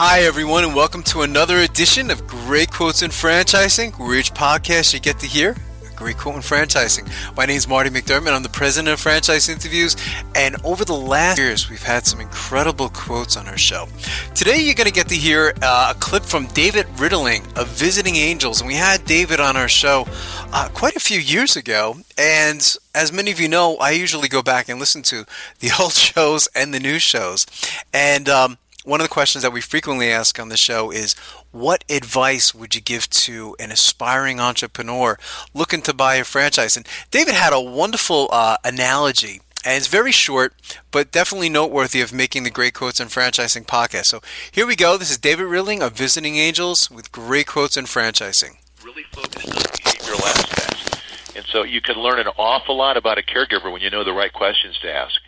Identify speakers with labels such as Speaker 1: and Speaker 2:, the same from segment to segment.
Speaker 1: Hi, everyone, and welcome to another edition of Great Quotes in Franchising, each podcast you get to hear great quote in franchising. My name is Marty McDermott. I'm the president of Franchise Interviews, and over the last years, we've had some incredible quotes on our show. Today, you're going to get to hear uh, a clip from David Ritterling of Visiting Angels, and we had David on our show uh, quite a few years ago, and as many of you know, I usually go back and listen to the old shows and the new shows, and um, one of the questions that we frequently ask on the show is what advice would you give to an aspiring entrepreneur looking to buy a franchise? And David had a wonderful uh, analogy. And it's very short, but definitely noteworthy of making the Great Quotes and Franchising podcast. So here we go. This is David Ritterling of Visiting Angels with Great Quotes and Franchising.
Speaker 2: Really focused on behavioral aspects. And so you can learn an awful lot about a caregiver when you know the right questions to ask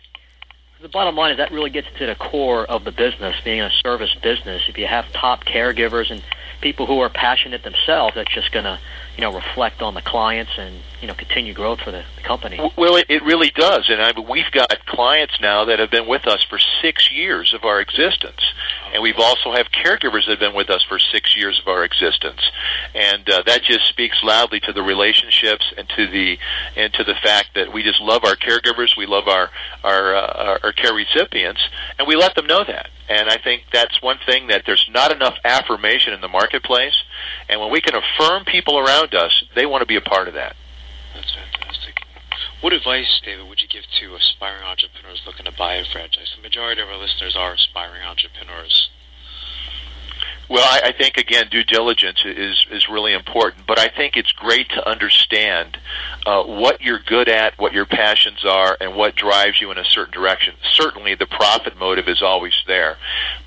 Speaker 3: the bottom line is that really gets to the core of the business, being a service business. If you have top caregivers and people who are passionate themselves, that's just going to, you know, reflect on the clients and you know continue growth for the, company.
Speaker 2: Well, it, it really does, and I mean, we've got clients now that have been with us for six years of our existence, and we've also have caregivers that have been with us for six years of our existence, and uh, that just speaks loudly to the relationships and to the and to the fact that we just love our caregivers, we love our our uh, care recipients, and we let them know that. And I think that's one thing that there's not enough affirmation in the marketplace, and when we can affirm people around us, they want to be a part of that.
Speaker 4: That's fantastic. What advice, David, would you give to aspiring entrepreneurs looking to buy a franchise? The majority of our listeners are aspiring entrepreneurs.
Speaker 2: Well, I, I think again, due diligence is is really important. But I think it's great to understand uh, what you're good at, what your passions are, and what drives you in a certain direction. Certainly, the profit motive is always there,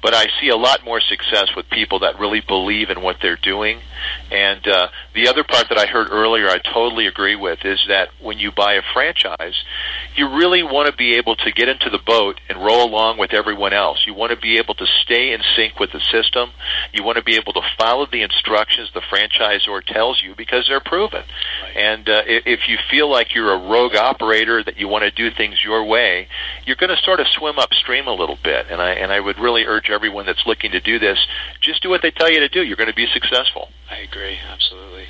Speaker 2: but I see a lot more success with people that really believe in what they're doing. And uh, the other part that I heard earlier, I totally agree with, is that when you buy a franchise, you really want to be able to get into the boat and roll along with everyone else. You want to be able to stay in sync with the system. You want to be able to follow the instructions the franchisor tells you because they're proven. Right. And uh, if you feel like you're a rogue operator that you want to do things your way, you're going to sort of swim upstream a little bit. And I and I would really urge everyone that's looking to do this, just do what they tell you to do. You're going to be successful.
Speaker 4: I agree, absolutely.